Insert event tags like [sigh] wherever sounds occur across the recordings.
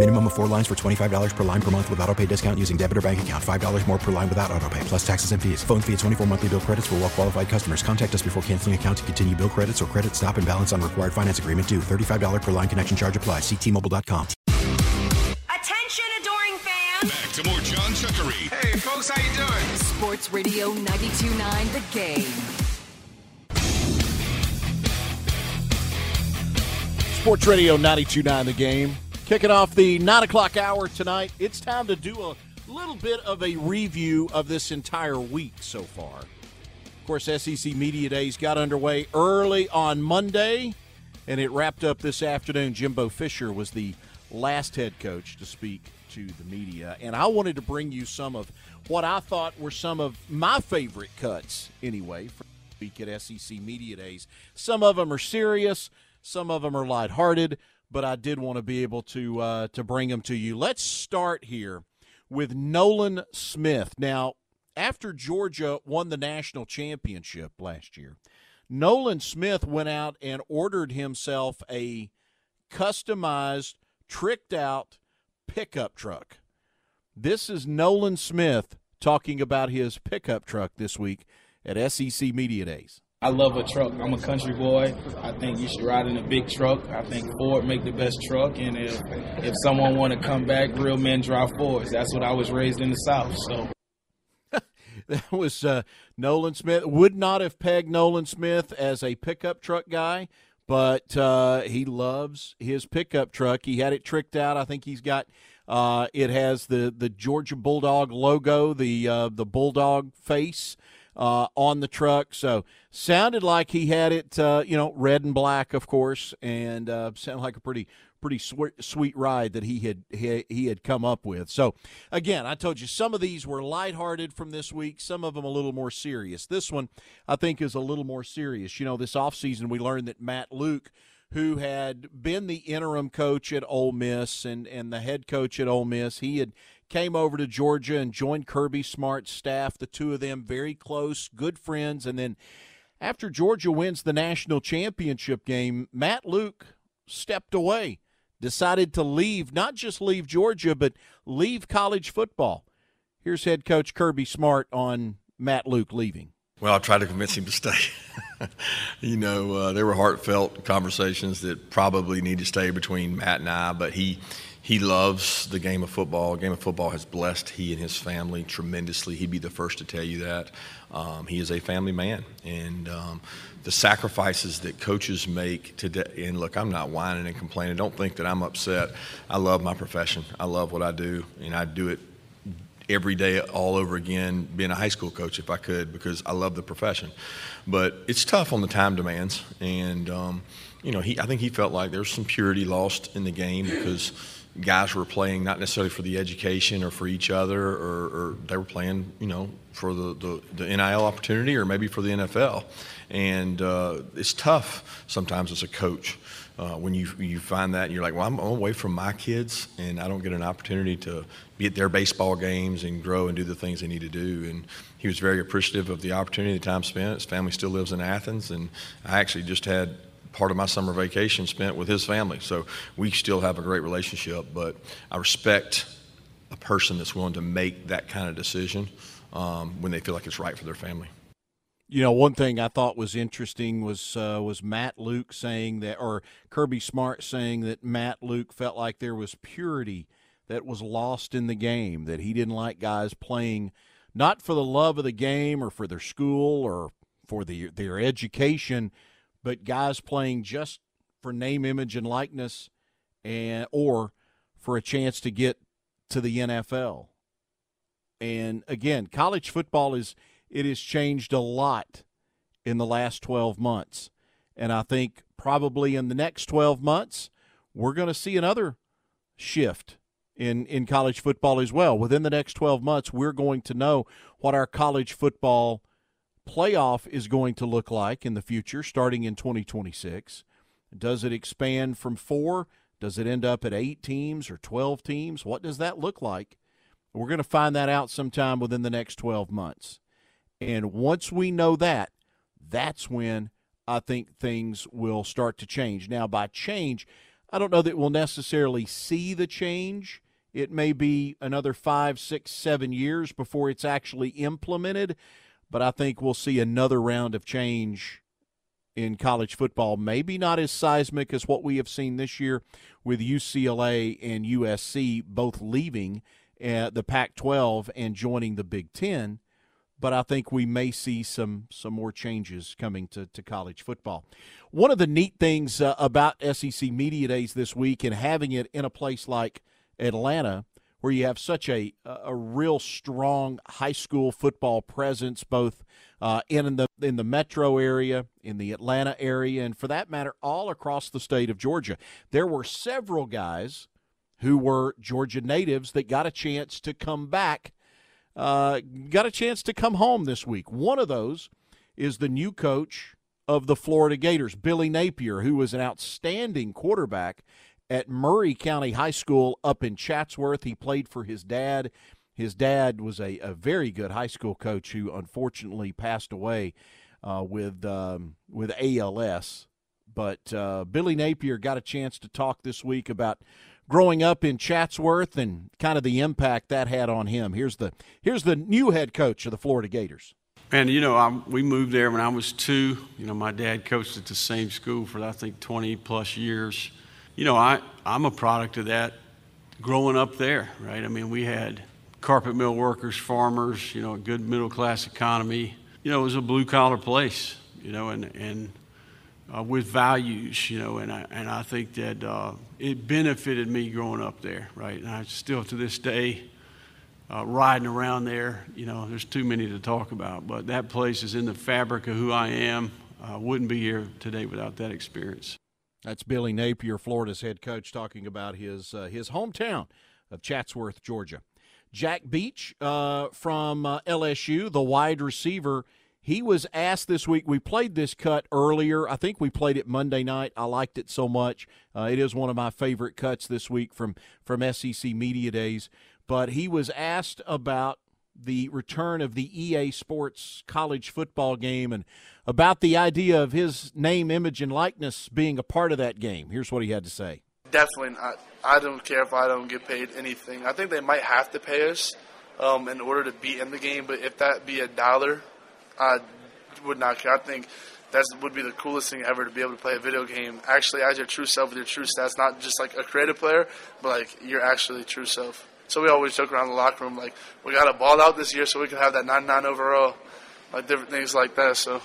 Minimum of four lines for $25 per line per month with auto pay discount using debit or bank account. $5 more per line without auto pay, plus taxes and fees. Phone fee at 24 monthly bill credits for well qualified customers. Contact us before canceling account to continue bill credits or credit stop and balance on required finance agreement due. $35 per line connection charge applies. Ctmobile.com. Attention, adoring fans! Back to more John Chuckery. Hey, folks, how you doing? Sports Radio 92.9 The Game. Sports Radio 92.9 The Game. Kicking off the 9 o'clock hour tonight. It's time to do a little bit of a review of this entire week so far. Of course, SEC Media Days got underway early on Monday, and it wrapped up this afternoon. Jimbo Fisher was the last head coach to speak to the media. And I wanted to bring you some of what I thought were some of my favorite cuts, anyway, for week at SEC Media Days. Some of them are serious, some of them are lighthearted, but I did want to be able to uh, to bring them to you. Let's start here with Nolan Smith. Now, after Georgia won the national championship last year, Nolan Smith went out and ordered himself a customized, tricked out pickup truck. This is Nolan Smith talking about his pickup truck this week at SEC Media Days. I love a truck. I'm a country boy. I think you should ride in a big truck. I think Ford make the best truck, and if if someone want to come back, real men drive Fords. That's what I was raised in the South. So [laughs] that was uh, Nolan Smith. Would not have pegged Nolan Smith as a pickup truck guy, but uh, he loves his pickup truck. He had it tricked out. I think he's got. Uh, it has the the Georgia Bulldog logo, the uh, the bulldog face uh, on the truck. So sounded like he had it, uh, you know, red and black, of course, and uh, sounded like a pretty pretty sweet, sweet ride that he had he, he had come up with. So again, I told you some of these were lighthearted from this week, some of them a little more serious. This one I think is a little more serious. You know, this offseason we learned that Matt Luke who had been the interim coach at Ole Miss and, and the head coach at Ole Miss. He had came over to Georgia and joined Kirby Smart's staff. The two of them very close, good friends. And then after Georgia wins the national championship game, Matt Luke stepped away, decided to leave, not just leave Georgia, but leave college football. Here's head coach Kirby Smart on Matt Luke leaving. Well, I tried to convince him to stay. [laughs] you know, uh, there were heartfelt conversations that probably need to stay between Matt and I, but he he loves the game of football. The game of football has blessed he and his family tremendously. He'd be the first to tell you that. Um, he is a family man, and um, the sacrifices that coaches make today. And look, I'm not whining and complaining. Don't think that I'm upset. I love my profession. I love what I do, and I do it every day all over again being a high school coach if I could because I love the profession. But it's tough on the time demands, and um, you know, he I think he felt like there's some purity lost in the game because guys were playing not necessarily for the education or for each other, or, or they were playing, you know, for the, the, the, NIL opportunity or maybe for the NFL. And uh, it's tough sometimes as a coach uh, when you you find that and you're like, well, I'm away from my kids and I don't get an opportunity to be at their baseball games and grow and do the things they need to do. And he was very appreciative of the opportunity, the time spent. His family still lives in Athens, and I actually just had part of my summer vacation spent with his family. So we still have a great relationship, but I respect a person that's willing to make that kind of decision um, when they feel like it's right for their family. You know, one thing I thought was interesting was uh, was Matt Luke saying that, or Kirby Smart saying that Matt Luke felt like there was purity that was lost in the game, that he didn't like guys playing not for the love of the game or for their school or for the, their education, but guys playing just for name, image, and likeness, and or for a chance to get to the NFL. And again, college football is it has changed a lot in the last 12 months. And I think probably in the next 12 months, we're going to see another shift in, in college football as well. Within the next 12 months, we're going to know what our college football playoff is going to look like in the future, starting in 2026. Does it expand from four? Does it end up at eight teams or 12 teams? What does that look like? We're going to find that out sometime within the next 12 months. And once we know that, that's when I think things will start to change. Now, by change, I don't know that we'll necessarily see the change. It may be another five, six, seven years before it's actually implemented, but I think we'll see another round of change in college football. Maybe not as seismic as what we have seen this year with UCLA and USC both leaving uh, the Pac 12 and joining the Big Ten but I think we may see some some more changes coming to, to college football. One of the neat things uh, about SEC Media Days this week and having it in a place like Atlanta, where you have such a a real strong high school football presence, both uh, in the in the metro area, in the Atlanta area, and for that matter, all across the state of Georgia. There were several guys who were Georgia natives that got a chance to come back uh, got a chance to come home this week. One of those is the new coach of the Florida Gators, Billy Napier, who was an outstanding quarterback at Murray County High School up in Chatsworth. He played for his dad. His dad was a, a very good high school coach who unfortunately passed away uh, with um, with ALS. But uh, Billy Napier got a chance to talk this week about growing up in Chatsworth and kind of the impact that had on him. Here's the here's the new head coach of the Florida Gators. And you know, I, we moved there when I was two. You know, my dad coached at the same school for I think 20 plus years. You know, I I'm a product of that growing up there, right? I mean, we had carpet mill workers, farmers. You know, a good middle class economy. You know, it was a blue collar place. You know, and and uh, with values, you know, and I, and I think that uh, it benefited me growing up there, right? And I still, to this day, uh, riding around there, you know, there's too many to talk about, but that place is in the fabric of who I am. I wouldn't be here today without that experience. That's Billy Napier, Florida's head coach, talking about his uh, his hometown of Chatsworth, Georgia. Jack Bech uh, from uh, LSU, the wide receiver he was asked this week. We played this cut earlier. I think we played it Monday night. I liked it so much. Uh, it is one of my favorite cuts this week from from SEC Media Days. But he was asked about the return of the EA Sports college football game and about the idea of his name, image, and likeness being a part of that game. Here's what he had to say. Definitely not. I don't care if I don't get paid anything. I think they might have to pay us um, in order to be in the game, but if that be a dollar I would not care. I think that would be the coolest thing ever to be able to play a video game actually as your true self with your true stats, not just like a creative player, but like you're actually true self. So we always joke around the locker room like we got a ball out this year so we can have that 99 overall, like different things like that. So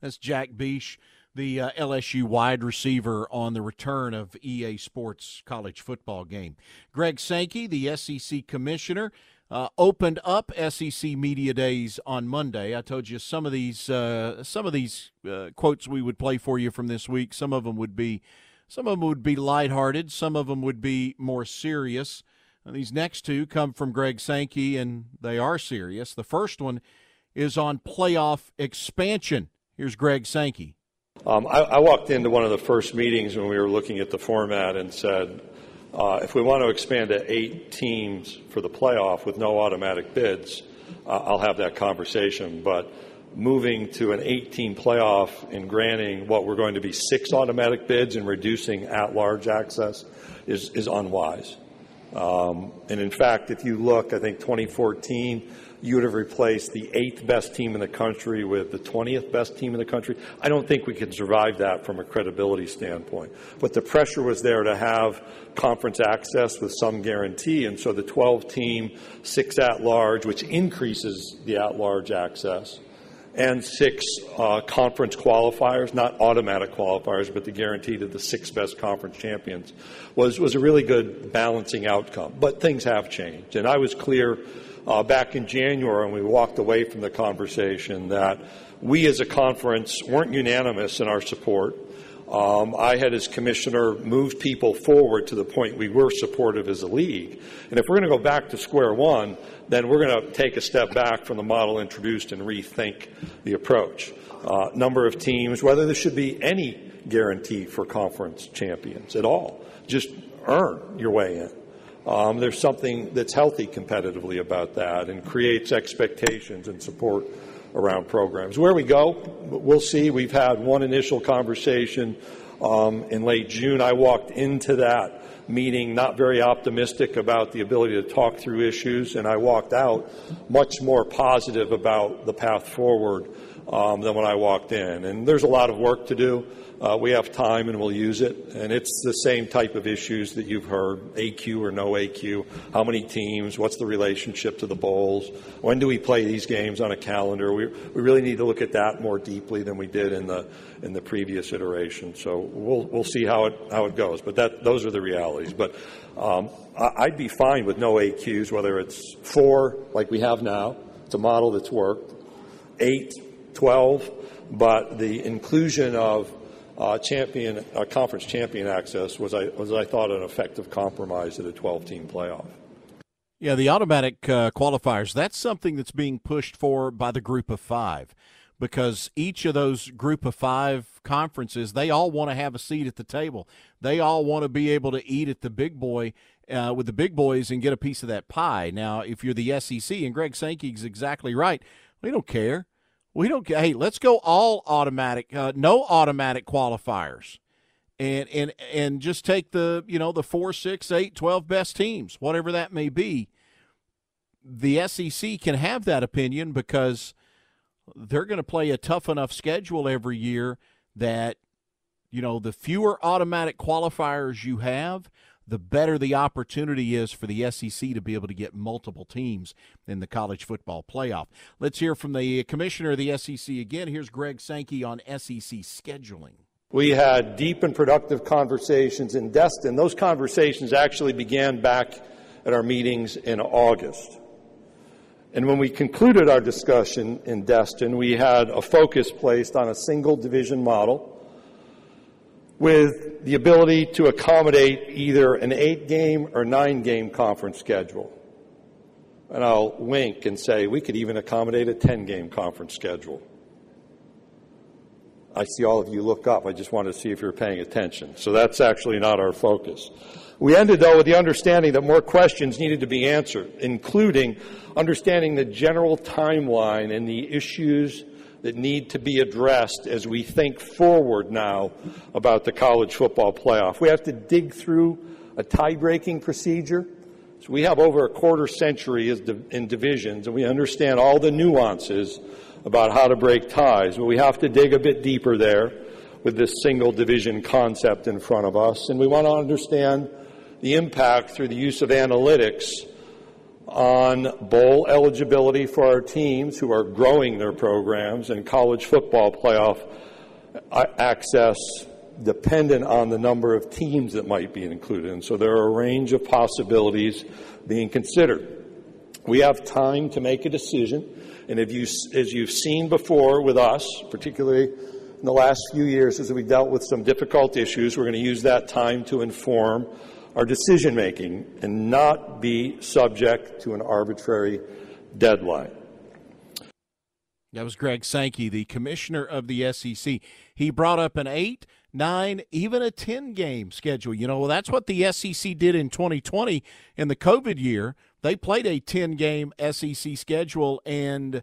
that's Jack Bech, the uh, LSU wide receiver on the return of EA Sports college football game. Greg Sankey, the SEC commissioner uh, opened up SEC Media Days on Monday. I told you some of these uh, some of these uh, quotes we would play for you from this week. Some of them would be some of them would be lighthearted. Some of them would be more serious. These next two come from Greg Sankey, and they are serious. The first one is on playoff expansion. Here's Greg Sankey. Um, I, I walked into one of the first meetings when we were looking at the format and said, uh, if we want to expand to eight teams for the playoff with no automatic bids, uh, I'll have that conversation. But moving to an 18 playoff and granting what we're going to be six automatic bids and reducing at large access is, is unwise. Um, and in fact, if you look, I think 2014, you would have replaced the eighth best team in the country with the 20th best team in the country. I don't think we can survive that from a credibility standpoint. But the pressure was there to have conference access with some guarantee, and so the 12 team, six at large, which increases the at large access. And six uh, conference qualifiers, not automatic qualifiers, but the guarantee to the six best conference champions, was, was a really good balancing outcome. But things have changed. And I was clear uh, back in January when we walked away from the conversation that we as a conference weren't unanimous in our support. Um, I had, as commissioner, moved people forward to the point we were supportive as a league. And if we're going to go back to square one, then we're going to take a step back from the model introduced and rethink the approach. Uh, number of teams, whether there should be any guarantee for conference champions at all. Just earn your way in. Um, there's something that's healthy competitively about that and creates expectations and support around programs. Where we go, we'll see. We've had one initial conversation um, in late June. I walked into that meeting not very optimistic about the ability to talk through issues, and I walked out much more positive about the path forward um, than when I walked in. And there's a lot of work to do. Uh, we have time and we'll use it. And it's the same type of issues that you've heard AQ or no AQ. How many teams? What's the relationship to the bowls? When do we play these games on a calendar? We, we really need to look at that more deeply than we did in the, in the previous iteration. So we'll, we'll see how it, how it goes. But that, those are the realities. But um, I, I'd be fine with no AQs, whether it's four like we have now. It's a model that's worked. Eight, 12, but the inclusion of uh, champion, uh, conference champion access was, I, was, I thought, an effective compromise at a 12 team playoff. Yeah, the automatic uh, qualifiers, that's something that's being pushed for by the group of five because each of those group of five conferences, they all want to have a seat at the table. They all want to be able to eat at the big boy uh, with the big boys and get a piece of that pie. Now, if you're the SEC, and Greg Sankey is exactly right, we don't care. We don't. Hey, let's go all automatic. Uh, no automatic qualifiers, and and and just take the you know the four, six, eight, twelve best teams, whatever that may be. The SEC can have that opinion because they're going to play a tough enough schedule every year that you know the fewer automatic qualifiers you have the better the opportunity is for the SEC to be able to get multiple teams in the college football playoff. Let's hear from the commissioner of the SEC again. Here's Greg Sankey on SEC scheduling. We had deep and productive conversations in Destin. Those conversations actually began back at our meetings in August. And when we concluded our discussion in Destin, we had a focus placed on a single division model with the ability to accommodate either an eight game or nine game conference schedule. And I'll wink and say we could even accommodate a 10 game conference schedule. I see all of you look up. I just wanted to see if you're paying attention. So that's actually not our focus. We ended, though, with the understanding that more questions needed to be answered, including understanding the general timeline and the issues that need to be addressed as we think forward now about the college football playoff. We have to dig through a tie breaking procedure. So we have over a quarter century in divisions, and we understand all the nuances about how to break ties. But we have to dig a bit deeper there with this single division concept in front of us. And we want to understand the impact through the use of analytics on bowl eligibility for our teams who are growing their programs and college football playoff uh, access dependent on the number of teams that might be included. And so there are a range of possibilities being considered. We have time to make a decision. And if you, as you've seen before with us, particularly in the last few years as we dealt with some difficult issues, we're going to use that time to inform our decision making and not be subject to an arbitrary deadline. That was Greg Sankey, the commissioner of the SEC. He brought up an eight, nine, even a 10 game schedule. You know, well, that's what the SEC did in 2020 in the COVID year. They played a 10 game SEC schedule and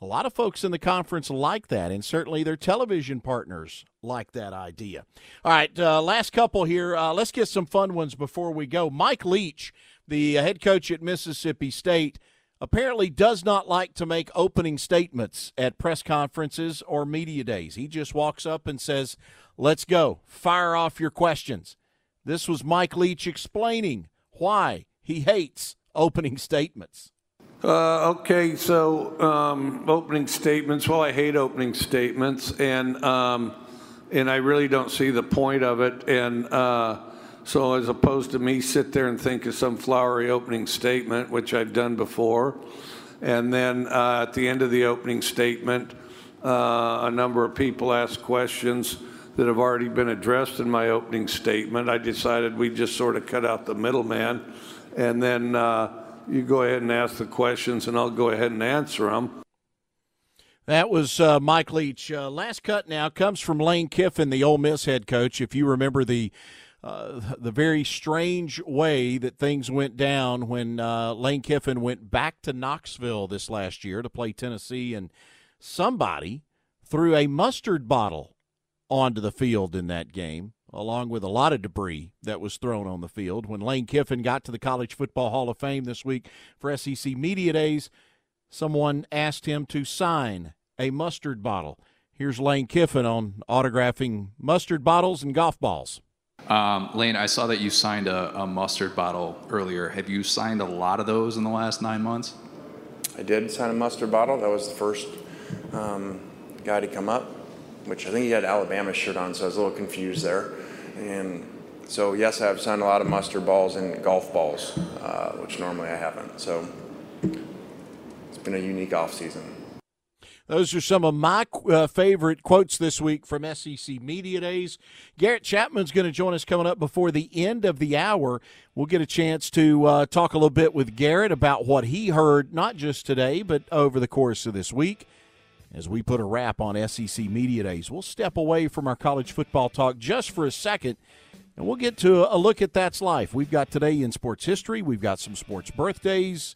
a lot of folks in the conference like that, and certainly their television partners like that idea. All right, uh, last couple here. Uh, let's get some fun ones before we go. Mike Leach, the head coach at Mississippi State, apparently does not like to make opening statements at press conferences or media days. He just walks up and says, Let's go, fire off your questions. This was Mike Leach explaining why he hates opening [laughs] statements. Uh, okay, so um, opening statements. Well, I hate opening statements, and um, and I really don't see the point of it. And uh, so, as opposed to me sit there and think of some flowery opening statement, which I've done before, and then uh, at the end of the opening statement, uh, a number of people ask questions that have already been addressed in my opening statement. I decided we just sort of cut out the middleman, and then uh, you go ahead and ask the questions, and I'll go ahead and answer them. That was uh, Mike Leach. Uh, last cut now comes from Lane Kiffin, the Ole Miss head coach. If you remember the uh, the very strange way that things went down when uh, Lane Kiffin went back to Knoxville this last year to play Tennessee, and somebody threw a mustard bottle onto the field in that game, along with a lot of debris that was thrown on the field. When Lane Kiffin got to the College Football Hall of Fame this week for SEC Media Days, someone asked him to sign a mustard bottle. Here's Lane Kiffin on autographing mustard bottles and golf balls. Um, Lane, I saw that you signed a, a, mustard bottle earlier. Have you signed a lot of those in the last nine months? I did sign a mustard bottle. That was the first um, guy to come up which I think he had Alabama shirt on, so I was a little confused there. And so, yes, I've signed a lot of mustard balls and golf balls, uh, which normally I haven't. So it's been a unique off season. Those are some of my uh, favorite quotes this week from SEC Media Days. Garrett Chapman's going to join us coming up before the end of the hour. We'll get a chance to uh, talk a little bit with Garrett about what he heard, not just today, but over the course of this week as we put a wrap on SEC Media Days. We'll step away from our college football talk just for a second, and we'll get to a look at That's Life. We've got today in sports history, we've got some sports birthdays,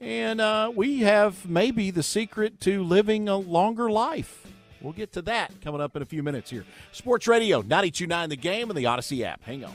and uh, we have maybe the secret to living a longer life. We'll get to that coming up in a few minutes here. Sports Radio, 92.9 The Game, and the Audacy app. Hang on.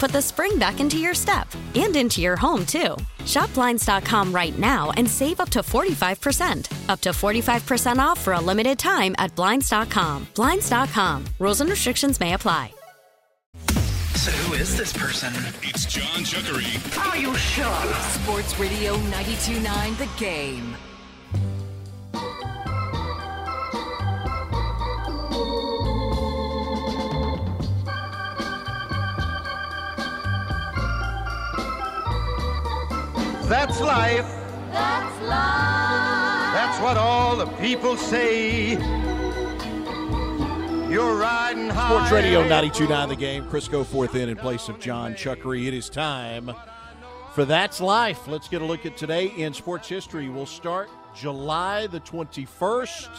put the spring back into your step and into your home, too. Shop Blinds.com right now and save up to 45%. Up to 45% off for a limited time at Blinds.com. Blinds.com. Rules and restrictions may apply. So who is this person? It's John Chuckery. Are you sure? Sports Radio 92.9 The Game. That's life. That's life. That's what all the people say. You're riding high. Sports Radio 92.9 The Game. Crisco fourth in in place of John Chuckery. It is time for That's Life. Let's get a look at today in sports history. We'll start July the 21st.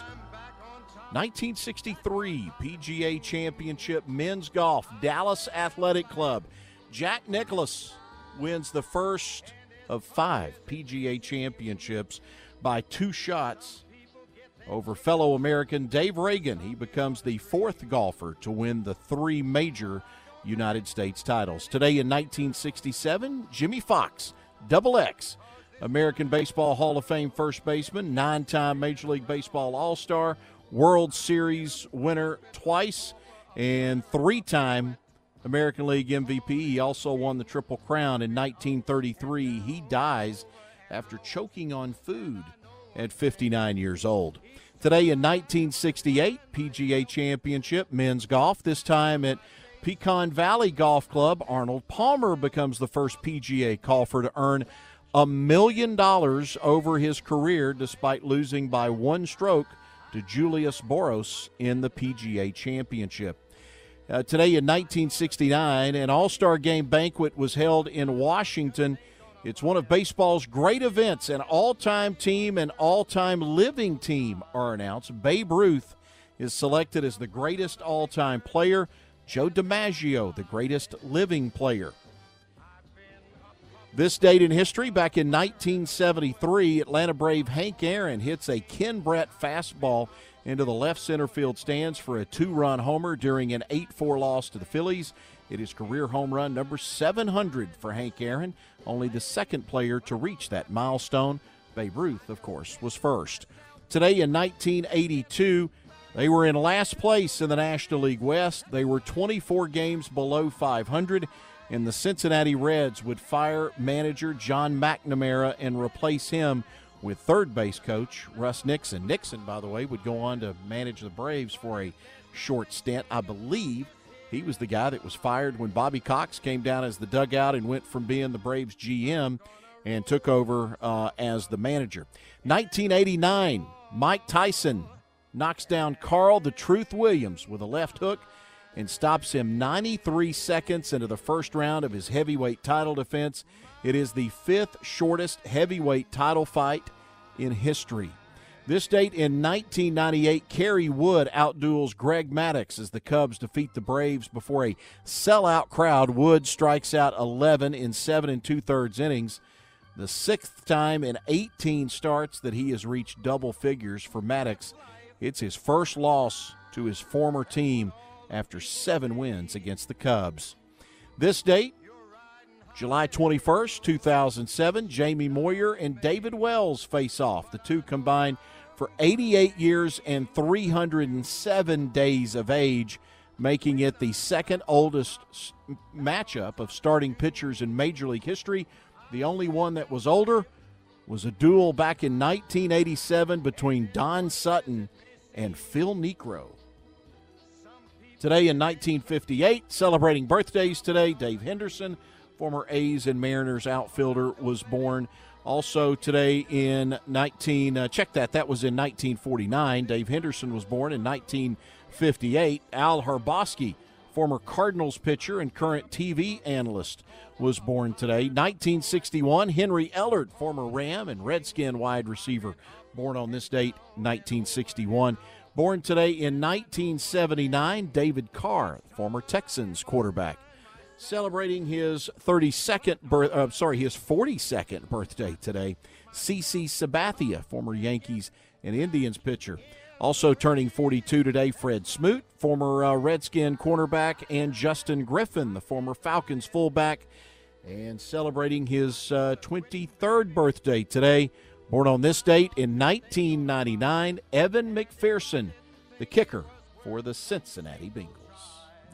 1963 PGA Championship Men's Golf, Dallas Athletic Club. Jack Nicklaus wins the first of five PGA Championships by two shots over fellow American Dave Ragan. He becomes the fourth golfer to win the three major United States titles. Today in 1967, Jimmie Foxx, double X, American Baseball Hall of Fame first baseman, nine time Major League Baseball All Star, World Series winner twice, and three time American League MVP. He also won the Triple Crown in 1933. He dies after choking on food at 59 years old. Today in 1968, PGA Championship men's golf, this time at Pecan Valley Golf Club. Arnold Palmer becomes the first PGA golfer to earn a million dollars over his career despite losing by one stroke to Julius Boros in the PGA Championship. Uh, today in 1969, an All Star Game banquet was held in Washington. It's one of baseball's great events. An all time team and all time living team are announced. Babe Ruth is selected as the greatest all time player, Joe DiMaggio, the greatest living player. This date in history, back in 1973, Atlanta Brave Hank Aaron hits a Ken Brett fastball into the left center field stands for a two run homer during an 8 4 loss to the Phillies. It is career home run number 700 for Hank Aaron, only the second player to reach that milestone. Babe Ruth, of course, was first. Today in 1982, they were in last place in the National League West. They were 24 games below 500 and the Cincinnati Reds would fire manager John McNamara and replace him with third base coach Russ Nixon. Nixon, by the way, would go on to manage the Braves for a short stint. I believe he was the guy that was fired when Bobby Cox came down as the dugout and went from being the Braves GM and took over uh, as the manager. 1989, Mike Tyson knocks down Carl the Truth Williams with a left hook and stops him 93 seconds into the first round of his heavyweight title defense. It is the fifth shortest heavyweight title fight in history. This date in 1998, Kerry Wood outduels Greg Maddux as the Cubs defeat the Braves before a sellout crowd. Wood strikes out 11 in seven and two thirds innings. The sixth time in 18 starts that he has reached double figures for Maddux. It's his first loss to his former team after seven wins against the Cubs. This date, July 21st, 2007, Jamie Moyer and David Wells face off. The two combined for 88 years and 307 days of age, making it the second oldest matchup of starting pitchers in Major League history. The only one that was older was a duel back in 1987 between Don Sutton and Phil Niekro. Today in 1958, celebrating birthdays today, Dave Henderson, former A's and Mariners outfielder, was born. Also today in 19, uh, check that, that was in 1949. Dave Henderson was born in 1958. Al Hrabosky, former Cardinals pitcher and current TV analyst, was born today. 1961, Henry Ellard, former Ram and Redskin wide receiver, born on this date, 1961. Born today in 1979, David Carr, former Texans quarterback, celebrating his 32nd birth, uh, sorry, his 42nd birthday today. CC Sabathia, former Yankees and Indians pitcher. Also turning 42 today, Fred Smoot, former uh, Redskin cornerback, and Justin Griffith, the former Falcons fullback, and celebrating his uh, 23rd birthday today. Born on this date in 1999, Evan McPherson, the kicker for the Cincinnati Bengals.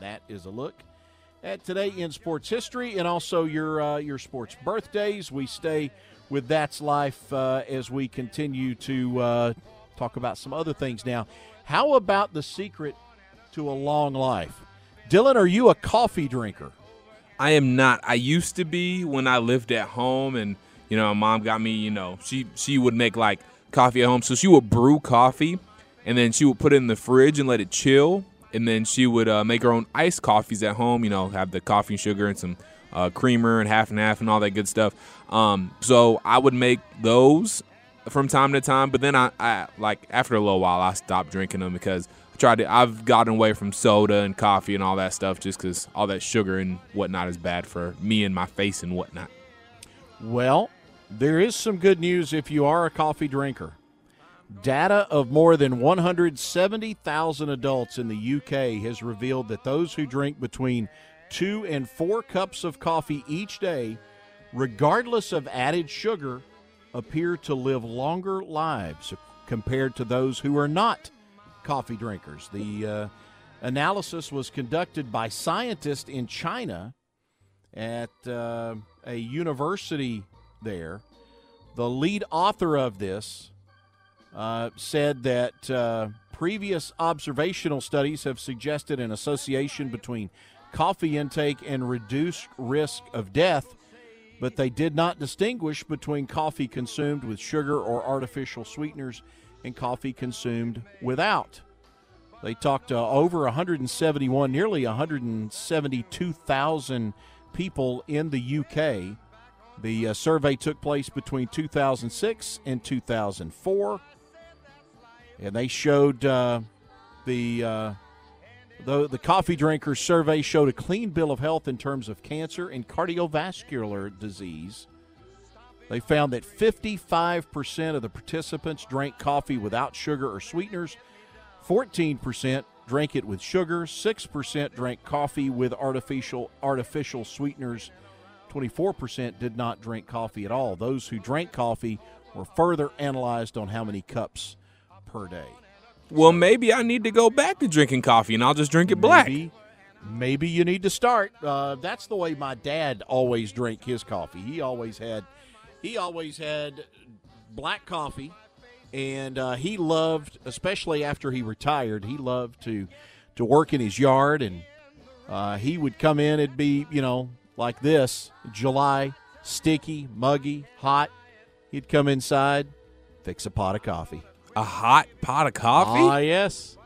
That is a look at today in sports history and also your uh, your sports birthdays. We stay with That's Life uh, as we continue to uh, talk about some other things now. How about the secret to a long life? Dylan, are you a coffee drinker? I am not. I used to be when I lived at home and – you know, mom got me, you know, she she would make like coffee at home. So she would brew coffee and then she would put it in the fridge and let it chill. And then she would uh, make her own iced coffees at home. You know, have the coffee and sugar and some uh, creamer and half and half and all that good stuff. Um, so I would make those from time to time, but then I, I like after a little while I stopped drinking them because I tried to. I've gotten away from soda and coffee and all that stuff just because all that sugar and whatnot is bad for me and my face and whatnot. Well, there is some good news if you are a coffee drinker. Data of more than 170,000 adults in the UK has revealed that those who drink between two and four cups of coffee each day, regardless of added sugar, appear to live longer lives compared to those who are not coffee drinkers. The uh, analysis was conducted by scientists in China at uh, a university there. The lead author of this uh, said that uh, previous observational studies have suggested an association between coffee intake and reduced risk of death, but they did not distinguish between coffee consumed with sugar or artificial sweeteners and coffee consumed without. They talked to over 171, nearly 172,000 people in the UK. The uh, survey took place between 2006 and 2004 and they showed uh, the uh, the the coffee drinkers survey showed a clean bill of health in terms of cancer and cardiovascular disease. They found that 55% of the participants drank coffee without sugar or sweeteners, 14% drank it with sugar, 6% drank coffee with artificial artificial sweeteners, 24% did not drink coffee at all. Those who drank coffee were further analyzed on how many cups per day. Well, maybe I need to go back to drinking coffee and I'll just drink it black. Maybe, maybe you need to start. Uh, that's the way my dad always drank his coffee. He always had, he always had black coffee, and uh, he loved, especially after he retired, he loved to to work in his yard, and uh, he would come in. It'd be you know like this, July, sticky, muggy, hot. He'd come inside, fix a pot of coffee. A hot pot of coffee? Ah, yes.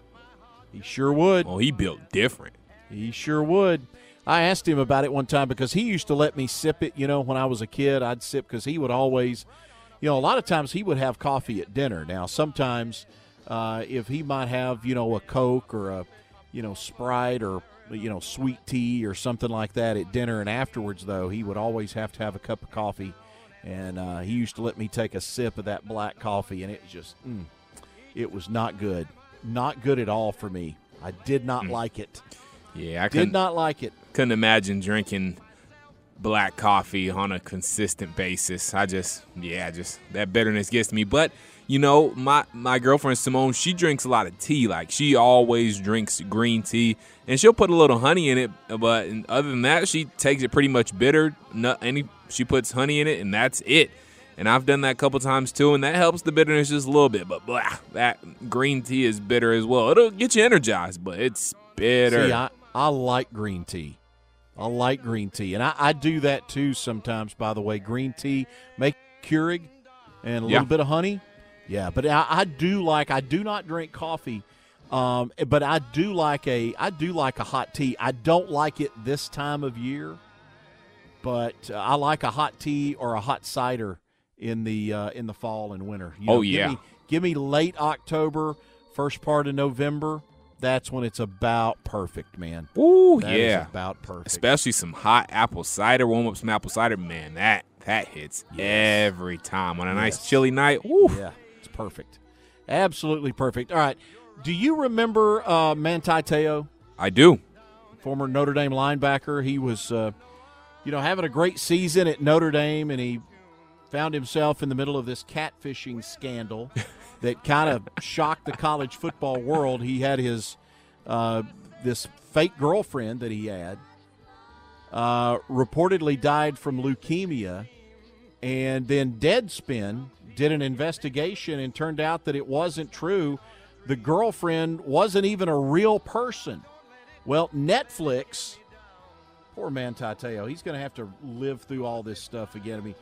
He sure would. Oh, he built different. He sure would. I asked him about it one time because he used to let me sip it. You know, when I was a kid, I'd sip because he would always, you know, a lot of times he would have coffee at dinner. Now, sometimes uh, if he might have, you know, a Coke or a, you know, Sprite or, you know, sweet tea or something like that at dinner, and afterwards, though, he would always have to have a cup of coffee. And uh, he used to let me take a sip of that black coffee, and it just, mm, it was not good. Not good at all for me. I did not hmm. like it. Yeah, I did not like it. Couldn't imagine drinking black coffee on a consistent basis. I just, yeah, just that bitterness gets to me. But you know, my my girlfriend Simone, she drinks a lot of tea. Like she always drinks green tea, and she'll put a little honey in it. But other than that, she takes it pretty much bitter. Not any, she puts honey in it, and that's it. And I've done that a couple times too, and that helps the bitterness just a little bit. But blah, that green tea is bitter as well. It'll get you energized, but it's bitter. See, I, I like green tea. I like green tea, and I, I do that too sometimes. By the way, green tea, make Keurig, and a Yeah. little bit of honey. Yeah, but I, I do like. I do not drink coffee, um, but I do like a. I do like a hot tea. I don't like it this time of year, but uh, I like a hot tea or a hot cider in the uh, in the fall and winter. You Oh, give yeah. me, give me late October, first part of November. That's when it's about perfect, man. Ooh, That yeah, about perfect. Especially some hot apple cider. Warm up some apple cider, man. That that hits every time on a nice chilly night. Ooh. Yeah, it's perfect. Absolutely perfect. All right. Do you remember uh, Manti Te'o? I do. Former Notre Dame linebacker. He was, uh, you know, having a great season at Notre Dame, and he found himself in the middle of this catfishing scandal that kind of [laughs] shocked the college football world. He had his uh, this fake girlfriend that he had uh, reportedly died from leukemia, and then Deadspin did an investigation and turned out that it wasn't true. The girlfriend wasn't even a real person. Well, Netflix, poor Manti Te'o, he's going to have to live through all this stuff again. I mean,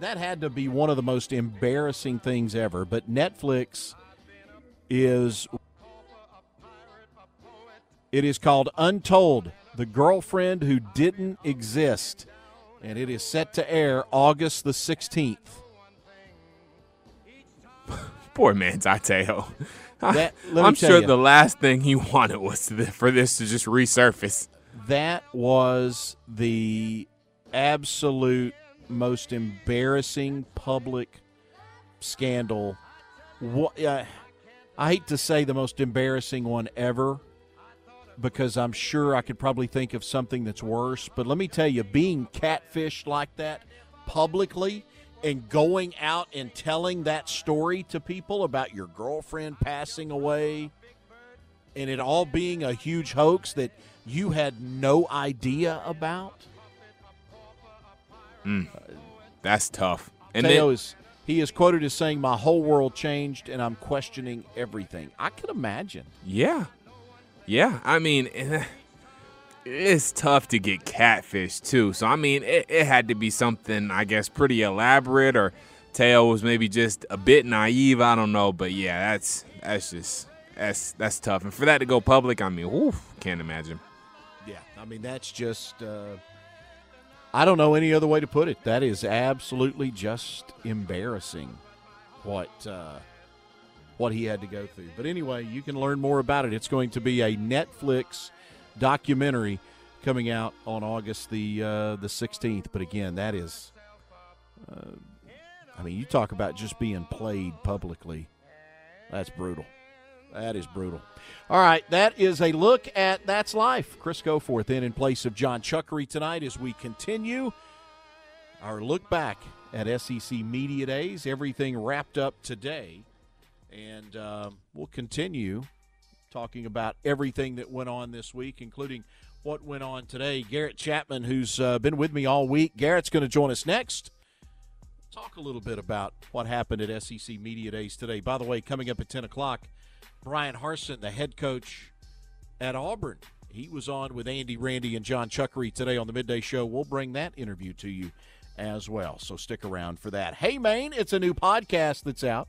that had to be one of the most embarrassing things ever. But Netflix is It is called Untold: The Girlfriend Who Didn't Exist, and it is set to air August the sixteenth. [laughs] Poor Manti Te'o. That- [laughs] I'm sure you. the last thing he wanted was to, for this to just resurface. That was the absolute most embarrassing public scandal. What, uh, I hate to say the most embarrassing one ever because I'm sure I could probably think of something that's worse. But let me tell you, being catfished like that publicly and going out and telling that story to people about your girlfriend passing away and it all being a huge hoax that you had no idea about. Mm. That's tough. And Te'o then, is he is quoted as saying, "My whole world changed, and I'm questioning everything." I can imagine. yeah, yeah. I mean, eh, it's tough to get catfish too. So I mean, it, it had to be something I guess pretty elaborate, or Te'o was maybe just a bit naive. I don't know, but yeah, that's that's just that's that's tough. And for that to go public, I mean, oof, can't imagine. Yeah, I mean that's just. Uh, I don't know any other way to put it. That is absolutely just embarrassing. What uh, what he had to go through. But anyway, you can learn more about it. It's going to be a Netflix documentary coming out on August the uh, the 16th. But again, that is. Uh, I mean, you talk about just being played publicly. That's brutal. That is brutal. All right, that is a look at That's Life. Chris Goforth in in place of John Chuckery tonight as we continue our look back at SEC Media Days. Everything wrapped up today. And um, we'll continue talking about everything that went on this week, including what went on today. Garrett Chapman, who's uh, been with me all week, Garrett's going to join us next. Talk a little bit about what happened at SEC Media Days today. By the way, coming up at 10 o'clock, Bryan Harsin, the head coach at Auburn. He was on with Andy Randy and John Chuckery today on the midday show. We'll bring that interview to you as well. So stick around for that. Hey, Mayne, it's a new podcast that's out,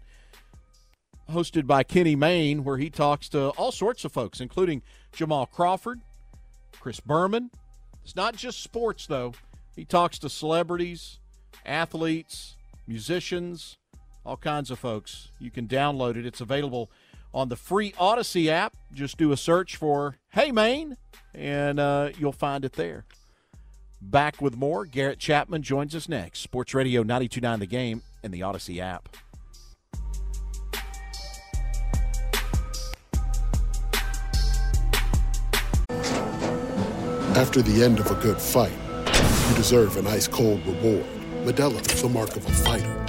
hosted by Kenny Mayne, where he talks to all sorts of folks, including Jamal Crawford, Chris Berman. It's not just sports, though. He talks to celebrities, athletes, musicians, all kinds of folks. You can download it. It's available on the free Audacy app. Just do a search for Hey Mayne, and uh, you'll find it there. Back with more. Garrett Chapman joins us next. Sports Radio 929 The Game and the Audacy app. After the end of a good fight, you deserve an ice cold reward. Modelo is the mark of a fighter.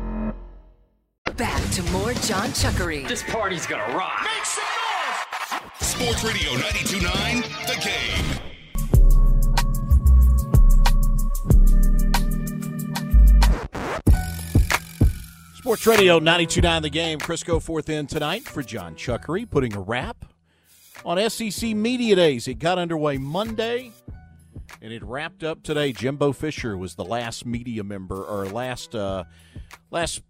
Back to more John Chuckery. This party's gonna rock. Make some noise! Sports Radio 92.9, The Game. Sports Radio 929 The Game. Chris Goforth in tonight for John Chuckery, putting a wrap on SEC Media Days. It got underway Monday and it wrapped up today. Jimbo Fisher was the last media member or last uh, last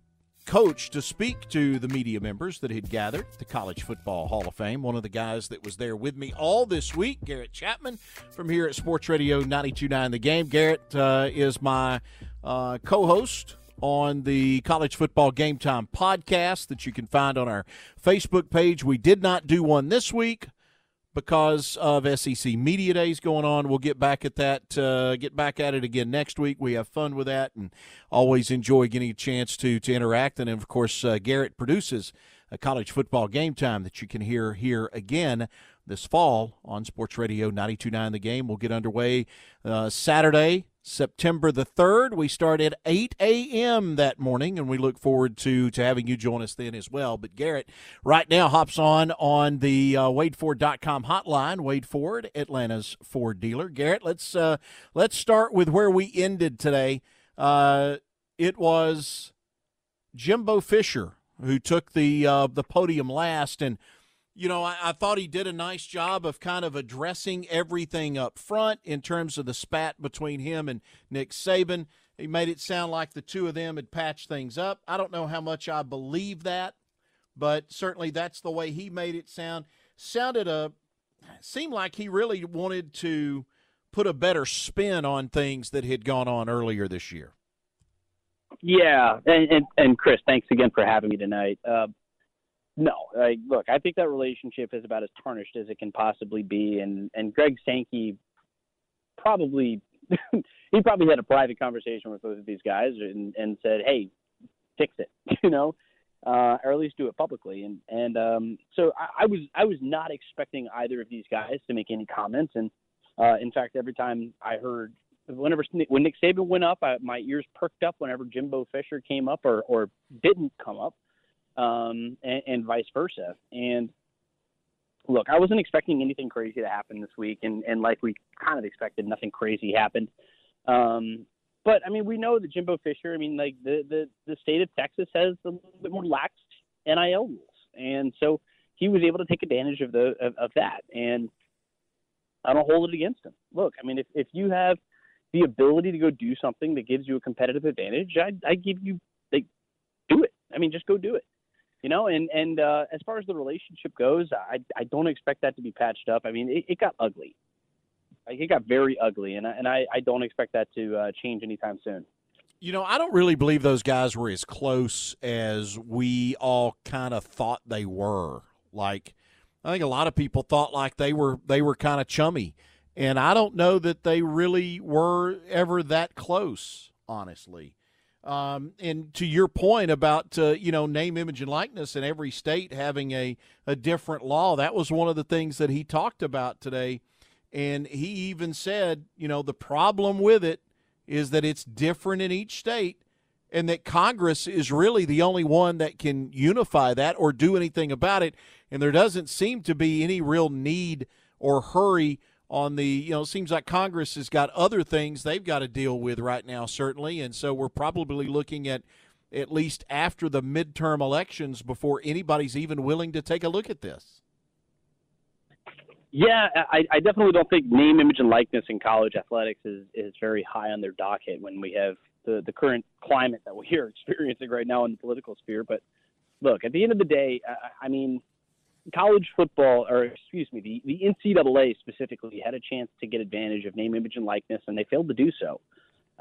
coach to speak to the media members that had gathered at the College Football Hall of Fame. One of the guys that was there with me all this week, Garrett Chapman from here at Sports Radio 929 The Game. Garrett uh, is my uh, co-host on the College Football Game Time podcast that you can find on our Facebook page. We did not do one this week, because of SEC Media Days going on. We'll get back at that, uh, get back at it again next week. We have fun with that and always enjoy getting a chance to, to interact. And of course, uh, Garrett produces a college football game time that you can hear here again this fall on Sports Radio 92.9 The Game. We'll get underway uh, Saturday, September the 3rd. We start at 8 a.m. that morning, and we look forward to, to having you join us then as well. But Garrett right now hops on on the uh, WadeFord.com hotline. Wade Ford, Atlanta's Ford dealer. Garrett, let's, uh, let's start with where we ended today. Uh, it was Jimbo Fisher who took the uh, the podium last, and – you know, I, I, thought he did a nice job of kind of addressing everything up front in terms of the spat between him and Nick Saban. He made it sound like the two of them had patched things up. I don't know how much I believe that, but certainly that's the way he made it sound. Sounded a seemed like he really wanted to put a better spin on things that had gone on earlier this year. Yeah, and and, and Chris, thanks again for having me tonight. Uh, no, like look, I think that relationship is about as tarnished as it can possibly be, and and Greg Sankey probably [laughs] he probably had a private conversation with both of these guys and and said, hey, fix it, [laughs] you know, uh, or at least do it publicly. And and um, so I, I was I was not expecting either of these guys to make any comments, and uh, in fact, every time I heard whenever when Nick Saban went up, I, my ears perked up. Whenever Jimbo Fisher came up or or didn't come up um, and, and vice versa. And look, I wasn't expecting anything crazy to happen this week, and, and like we kind of expected, nothing crazy happened. Um, but I mean, we know that Jimbo Fisher. I mean, like the the the state of Texas has a little bit more lax NIL rules, and so he was able to take advantage of the of, of that. And I don't hold it against him. Look, I mean, if if you have the ability to go do something that gives you a competitive advantage, I I give you like do it. I mean, just go do it you know and and uh, as far as the relationship goes i i don't expect that to be patched up. I mean it, it got ugly. Like it got very ugly and I, and i i don't expect that to uh, change anytime soon. You know i don't really believe those guys were as close as we all kind of thought they were. Like i think a lot of people thought like they were they were kind of chummy. And i don't know that they really were ever that close honestly um, and to your point about uh, you know name, image, and likeness, in every state having a a different law, that was one of the things that he talked about today. And he even said, you know, the problem with it is that it's different in each state, and that Congress is really the only one that can unify that or do anything about it. And there doesn't seem to be any real need or hurry on the you know it seems like congress has got other things they've got to deal with right now certainly. And so we're probably looking at at least after the midterm elections before anybody's even willing to take a look at this. Yeah i, I definitely don't think name image and likeness in college athletics is, is very high on their docket when we have the, the current climate that we are [laughs] experiencing right now in the political sphere. But look at the end of the day i, I mean college football, or excuse me, the, the NCAA specifically had a chance to get advantage of name, image, and likeness, and they failed to do so.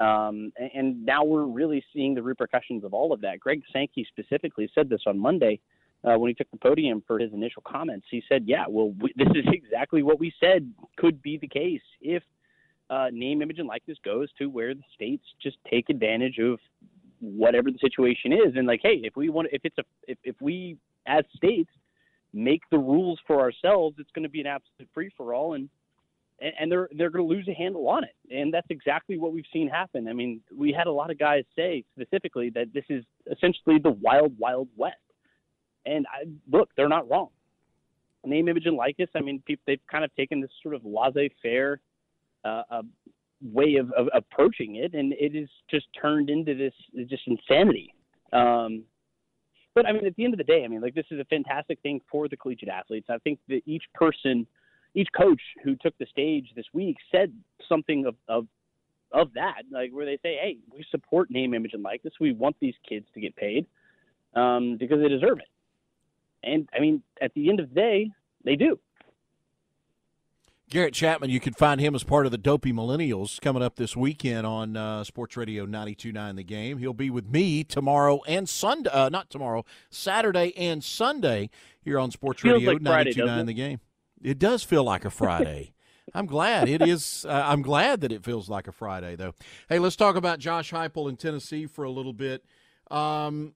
Um, and, and, now we're really seeing the repercussions of all of that. Greg Sankey specifically said this on Monday uh, when he took the podium for his initial comments. He said, "Yeah, well, we, [laughs] this is exactly what we said could be the case if uh, name, image, and likeness goes to where the states just take advantage of whatever the situation is, and like, hey, if we want, if it's a, if, if we as states make the rules for ourselves, it's going to be an absolute free for all, and and they're they're going to lose a handle on it. And that's exactly what we've seen happen. I mean, we had a lot of guys say specifically that this is essentially the wild wild west. And I, look, they're not wrong. Name, image, and likeness. I mean, people, they've kind of taken this sort of laissez-faire uh, uh, way of, of approaching it, and it is just turned into this just insanity. Um, but I mean, at the end of the day, I mean, like this is a fantastic thing for the collegiate athletes. I think that each person, each coach who took the stage this week said something of of of that, like where they say, "Hey, we support name, image, and likeness. We want these kids to get paid um, because they deserve it." And I mean, at the end of the day, they do. Garrett Chapman, you can find him as part of the Dopey Millennials coming up this weekend on uh, Sports Radio 92.9 The Game. He'll be with me tomorrow and Sunday, uh, not tomorrow, Saturday and Sunday here on Sports Feels Radio like Friday, 92.9 The Game. It does feel like a [laughs] Friday. I'm glad it is. Uh, I'm glad that it feels like a Friday, though. Hey, let's talk about Josh Heupel in Tennessee for a little bit. Um,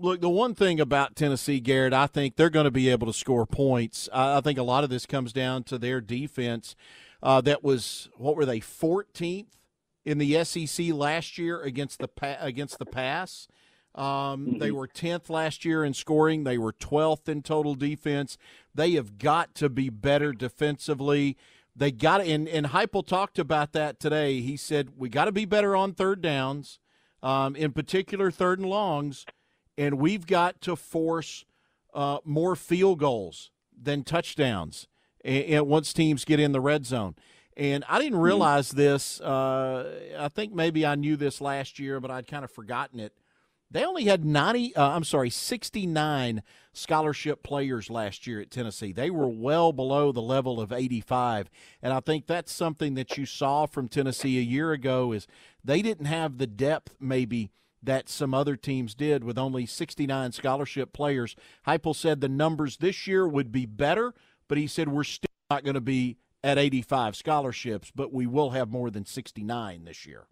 look, the one thing about Tennessee, Garrett, I think they're going to be able to score points. I, I think a lot of this comes down to their defense. Uh, that was what were they 14th in the SEC last year against the pa- against the pass. Um, They were 10th last year in scoring. They were 12th in total defense. They have got to be better defensively. They got and and Heupel talked about that today. He said we got to be better on third downs, um, in particular third and longs, and we've got to force uh, more field goals than touchdowns. And, and once teams get in the red zone, and I didn't realize this. Uh, I think maybe I knew this last year, but I'd kind of forgotten it. They only had 90, uh, I'm sorry, 69 scholarship players last year at Tennessee. They were well below the level of 85. And I think that's something that you saw from Tennessee a year ago is they didn't have the depth maybe that some other teams did with only 69 scholarship players. Heupel said the numbers this year would be better, but he said we're still not going to be at 85 scholarships, but we will have more than 69 this year.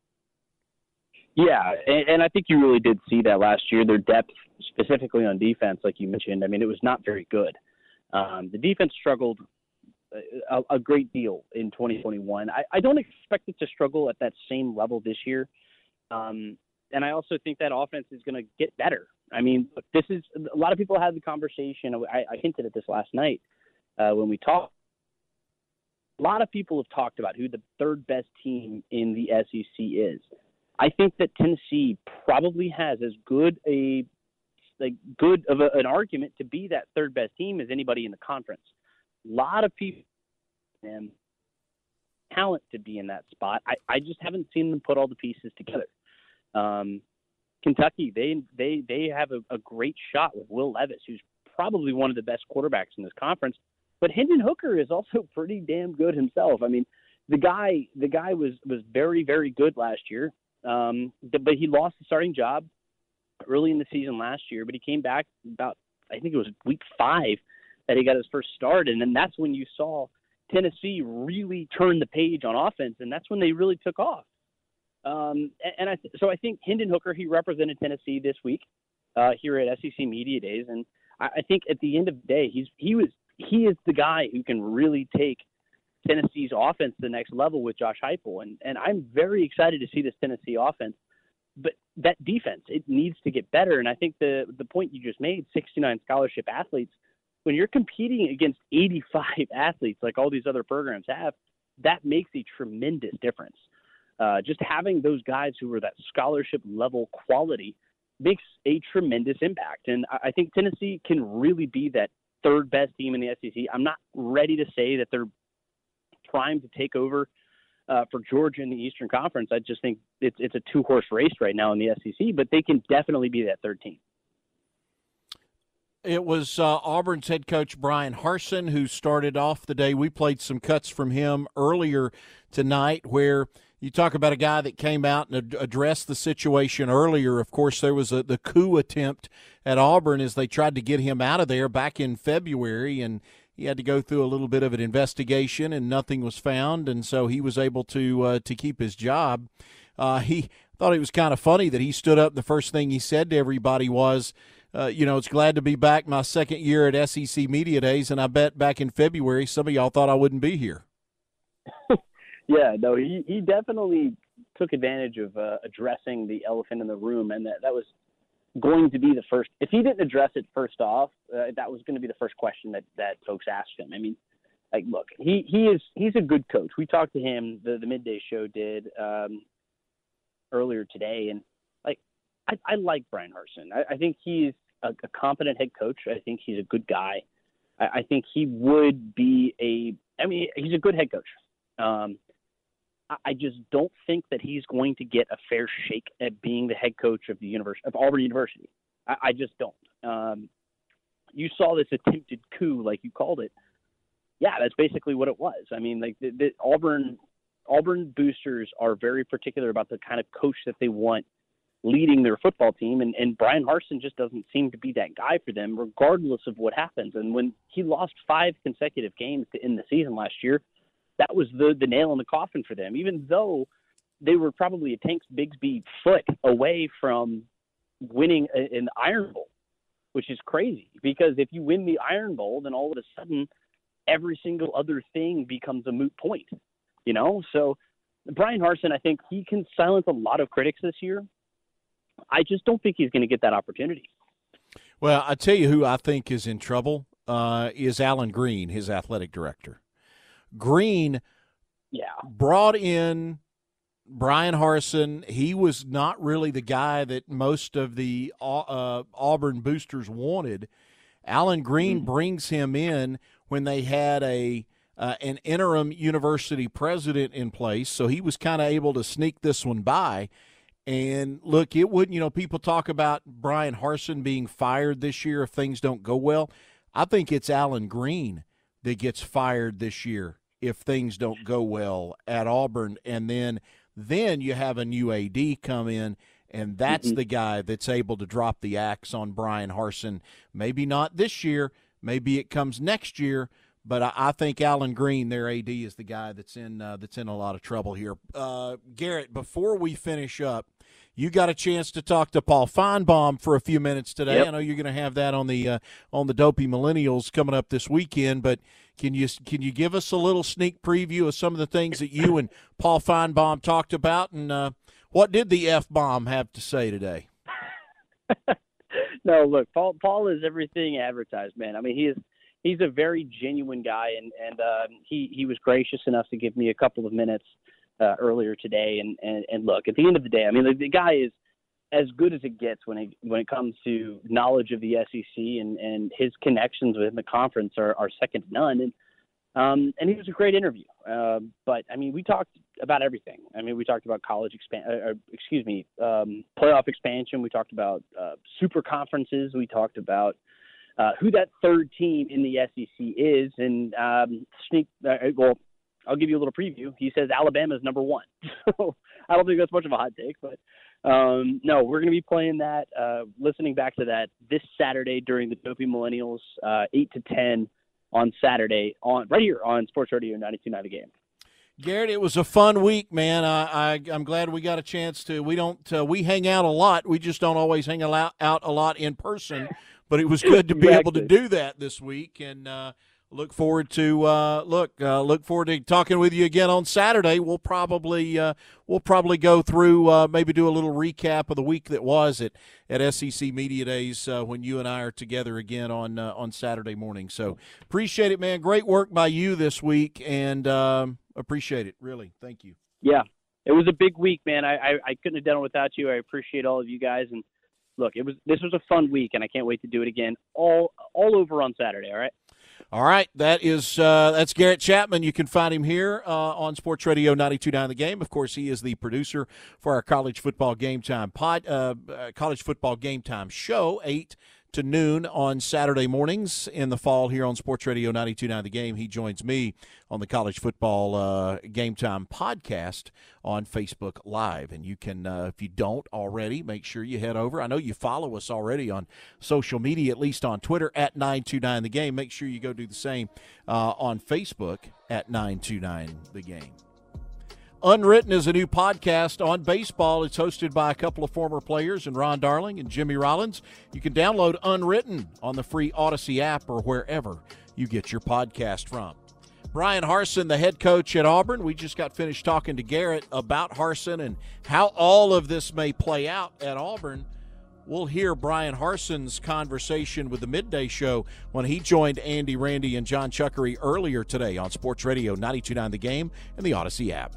Yeah, and, and I think you really did see that last year. Their depth, specifically on defense, like you mentioned, I mean, it was not very good. Um, the defense struggled a, a great deal in 2021. I, I don't expect it to struggle at that same level this year. Um, and I also think that offense is going to get better. I mean, this is a lot of people had the conversation. I, I hinted at this last night uh, when we talked. A lot of people have talked about who the third best team in the SEC is. I think that Tennessee probably has as good a like good of a, an argument to be that third best team as anybody in the conference. A lot of people and talent to be in that spot. I, I just haven't seen them put all the pieces together. Um, Kentucky, they they they have a, a great shot with Will Levis, who's probably one of the best quarterbacks in this conference. But Hendon Hooker is also [laughs] pretty damn good himself. I mean, the guy the guy was was very very good last year. Um, but he lost the starting job early in the season last year, but he came back about I think it was week five that he got his first start, and then that's when you saw Tennessee really turn the page on offense, and that's when they really took off. Um, and I so I think Hendon Hooker he represented Tennessee this week uh, here at SEC Media Days, and I, I think at the end of the day he's he was he is the guy who can really take Tennessee's offense to the next level with Josh Heupel, and and I'm very excited to see this Tennessee offense. But that defense, it needs to get better, and I think the the point you just made, 69 scholarship athletes, when you're competing against 85 [laughs] athletes like all these other programs have, that makes a tremendous difference. Uh, just having those guys who are that scholarship level quality makes a tremendous impact, and I, think Tennessee can really be that third best team in the SEC. I'm not ready to say that they're primed to take over uh, for Georgia in the Eastern Conference. I just think it's it's a two horse race right now in the SEC, but they can definitely be that third team. It was uh, Auburn's head coach Bryan Harsin who started off the day. We played some cuts from him earlier tonight, where you talk about a guy that came out and ad- addressed the situation earlier. Of course, there was a, the coup attempt at Auburn as they tried to get him out of there back in February, and he had to go through a little bit of an investigation, and nothing was found, and so he was able to uh, to keep his job. Uh, he thought it was kind of funny that he stood up. The first thing he said to everybody was, uh, "You know, it's glad to be back my second year at SEC Media Days, and I bet back in February some of y'all thought I wouldn't be here." [laughs] yeah, no, he he definitely took advantage of uh, addressing the elephant in the room, and that that was going to be the first. If he didn't address it first off, uh, that was going to be the first question that that folks asked him. I mean, like, look, he he is he's a good coach. We talked to him. The the midday show did um, earlier today, and like, I, I like Bryan Harsin. I, I think he's a, a competent head coach. I think he's a good guy. I, I think he would be a. I mean, he's a good head coach. Um, I just don't think that he's going to get a fair shake at being the head coach of the university of Auburn University. I, I just don't. Um, you saw this attempted coup, like you called it. Yeah, that's basically what it was. I mean, like the, the Auburn Auburn boosters are very particular about the kind of coach that they want leading their football team, and, and Bryan Harsin just doesn't seem to be that guy for them, regardless of what happens. And when he lost five consecutive games to end the season last year, that was the the nail in the coffin for them. Even though they were probably a Tanks Bigsby foot away from winning an Iron Bowl, which is crazy because if you win the Iron Bowl, then all of a sudden every single other thing becomes a moot point. You know, so Bryan Harsin, I think he can silence a lot of critics this year. I just don't think he's going to get that opportunity. Well, I tell you who I think is in trouble uh, is Allen Greene, his athletic director. Greene, yeah, brought in Bryan Harsin. He was not really the guy that most of the uh, Auburn boosters wanted. Allen Greene mm-hmm. brings him in when they had a uh, an interim university president in place, so he was kind of able to sneak this one by. And look, it wouldn't, you know, people talk about Bryan Harsin being fired this year if things don't go well. I think it's Allen Greene that gets fired this year if things don't go well at Auburn. And then then you have a new AD come in and that's mm-hmm. the guy that's able to drop the axe on Bryan Harsin. Maybe not this year, maybe it comes next year, but I, I think Allen Greene, their AD, is the guy that's in uh, that's in a lot of trouble here. Uh, Garrett, before we finish up, you got a chance to talk to Paul Finebaum for a few minutes today. Yep. I know you're going to have that on the uh, on the Dopey Millennials coming up this weekend, but can you can you give us a little sneak preview of some of the things that you and Paul Finebaum talked about, and uh, what did the F bomb have to say today? [laughs] no, look, Paul Paul is everything advertised, man. I mean, he is he's a very genuine guy, and and uh, he he was gracious enough to give me a couple of minutes uh, earlier today. And, and and look, at the end of the day, I mean, the, the guy is as good as it gets when it when it comes to knowledge of the SEC and and his connections within the conference are, are second to none. And um, and he was a great interview. Uh, but I mean, we talked about everything. I mean, we talked about college expand, uh, excuse me, um, playoff expansion. We talked about uh, super conferences. We talked about uh, who that third team in the SEC is, and um, sneak. Uh, well, I'll give you a little preview. He says Alabama is number one. [laughs] So I don't think that's much of a hot take, but um, no, we're going to be playing that, uh, listening back to that this Saturday during the Dopey Millennials, uh, eight to ten on Saturday on right here on Sports Radio 92.9 The Game. Garrett, it was a fun week, man. I, I am glad we got a chance to. We don't uh, we hang out a lot. We just don't always hang out out a lot in person. But it was good to be exactly. able to do that this week, and uh, look forward to uh, look uh, look forward to talking with you again on Saturday. We'll probably uh, we'll probably go through uh, maybe do a little recap of the week that was at, at SEC Media Days uh, when you and I are together again on uh, on Saturday morning. So appreciate it, man. Great work by you this week, and um, appreciate it really. Thank you. Yeah, it was a big week, man. I, I I couldn't have done it without you. I appreciate all of you guys and. Look, it was this was a fun week, and I can't wait to do it again all all over on Saturday. All right. All right, that is uh, that's Garrett Chapman. You can find him here uh, on Sports Radio 92.9 The Game. Of course, he is the producer for our college football game time pod, uh, uh college football game time show eight to noon on Saturday mornings in the fall here on Sports Radio 92.9 The Game. He joins me on the College Football uh, Game Time podcast on Facebook Live. And you can, uh, if you don't already, make sure you head over. I know you follow us already on social media, at least on Twitter at 929 The Game. Make sure you go do the same uh, on Facebook at 929 The Game. Unwritten is a new podcast on baseball. It's hosted by a couple of former players, and Ron Darling and Jimmy Rollins. You can download Unwritten on the free Audacy app or wherever you get your podcast from. Bryan Harsin, the head coach at Auburn. We just got finished talking to Garrett about Harsin and how all of this may play out at Auburn. We'll hear Bryan Harsin's conversation with the midday show when he joined Andy, Randy, and John Chuckery earlier today on Sports Radio 929 The Game and the Audacy app.